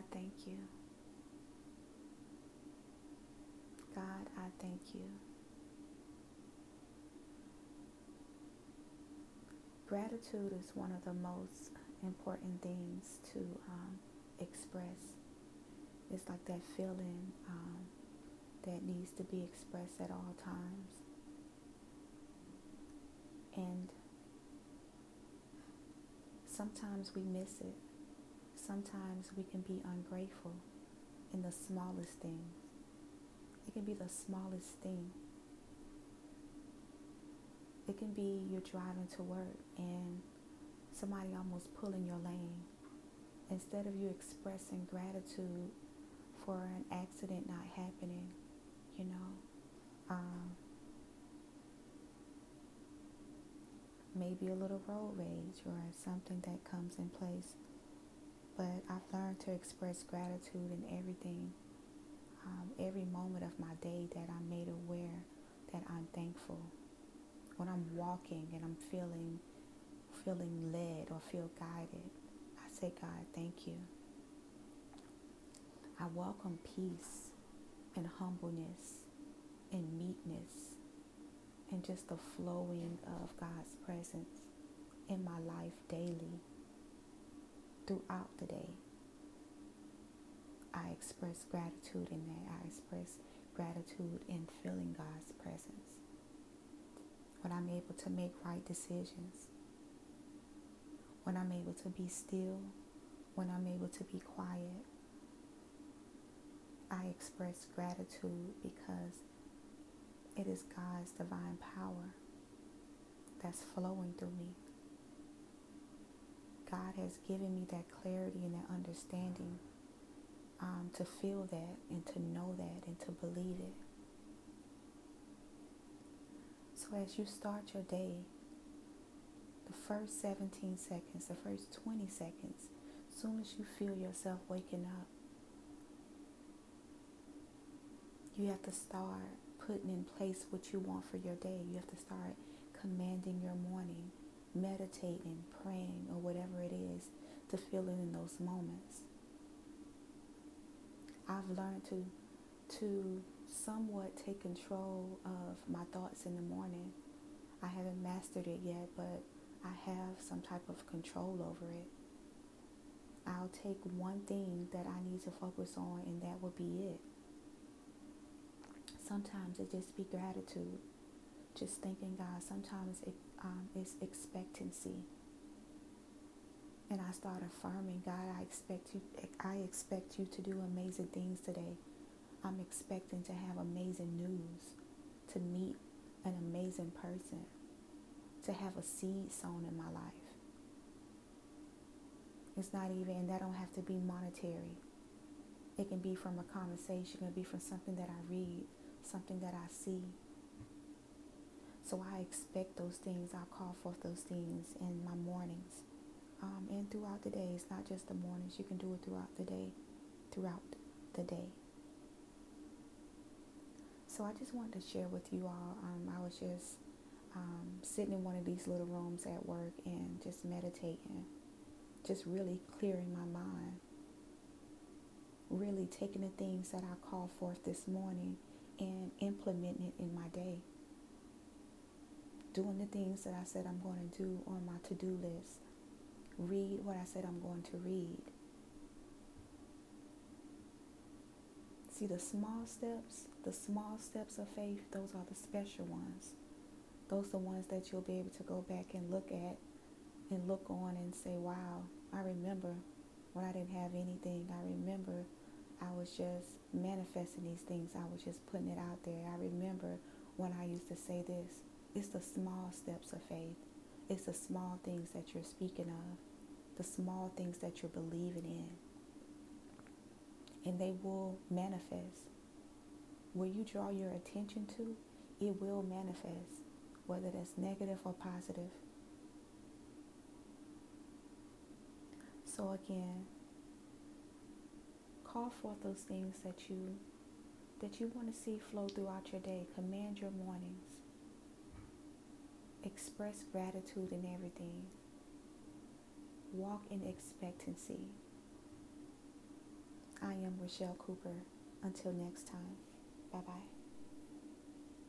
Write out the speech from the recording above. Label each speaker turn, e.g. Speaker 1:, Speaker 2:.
Speaker 1: I thank you. God, I thank you. Gratitude is one of the most important things to um, express. It's like that feeling um, that needs to be expressed at all times. And sometimes we miss it. Sometimes we can be ungrateful in the smallest things. It can be the smallest thing. It can be you're driving to work and somebody almost pulling your lane. Instead of you expressing gratitude for an accident not happening, you know, um, maybe a little road rage or something that comes in place. But I've learned to express gratitude in everything, um, every moment of my day that I'm made aware that I'm thankful. When I'm walking and I'm feeling feeling led or feel guided, I say, God, thank you. I welcome peace and humbleness and meekness and just the flowing of God's presence in my life daily throughout the day. I express gratitude in that. I express gratitude in feeling God's presence. When I'm able to make right decisions, when I'm able to be still, when I'm able to be quiet, I express gratitude because it is God's divine power that's flowing through me. God has given me that clarity and that understanding um, to feel that and to know that and to believe it. So as you start your day, the first 17 seconds, the first 20 seconds, as soon as you feel yourself waking up, you have to start putting in place what you want for your day. You have to start commanding your morning, meditating, praying, or whatever it is to fill in in those moments. I've learned to to somewhat take control of my thoughts in the morning. I haven't mastered it yet, but I have some type of control over it. I'll take one thing that I need to focus on, and that will be it. Sometimes it just be gratitude, just thanking God. Sometimes it um, is expectancy, and I start affirming, God, I expect you. I expect you to do amazing things today. I'm expecting to have amazing news, to meet an amazing person, to have a seed sown in my life. It's not even, and that don't have to be monetary. It can be from a conversation, it can be from something that I read, something that I see. So I expect those things, I call forth those things in my mornings um, and throughout the day. It's not just the mornings, you can do it throughout the day, throughout the day. So I just wanted to share with you all. Um, I was just um, sitting in one of these little rooms at work and just meditating, just really clearing my mind, really taking the things that I called forth this morning and implementing it in my day. Doing the things that I said I'm going to do on my to do list. Read what I said I'm going to read. See the small steps, the small steps of faith, those are the special ones. Those are the ones that you'll be able to go back and look at and look on and say, wow, I remember when I didn't have anything. I remember I was just manifesting these things. I was just putting it out there. I remember when I used to say this. It's the small steps of faith. It's the small things that you're speaking of, the small things that you're believing in. And they will manifest. Where you draw your attention to, it will manifest, whether that's negative or positive. So again, call forth those things that you that you want to see flow throughout your day. Command your mornings. Express gratitude in everything. Walk in expectancy. I am Rochelle Cooper. Until next time, bye bye.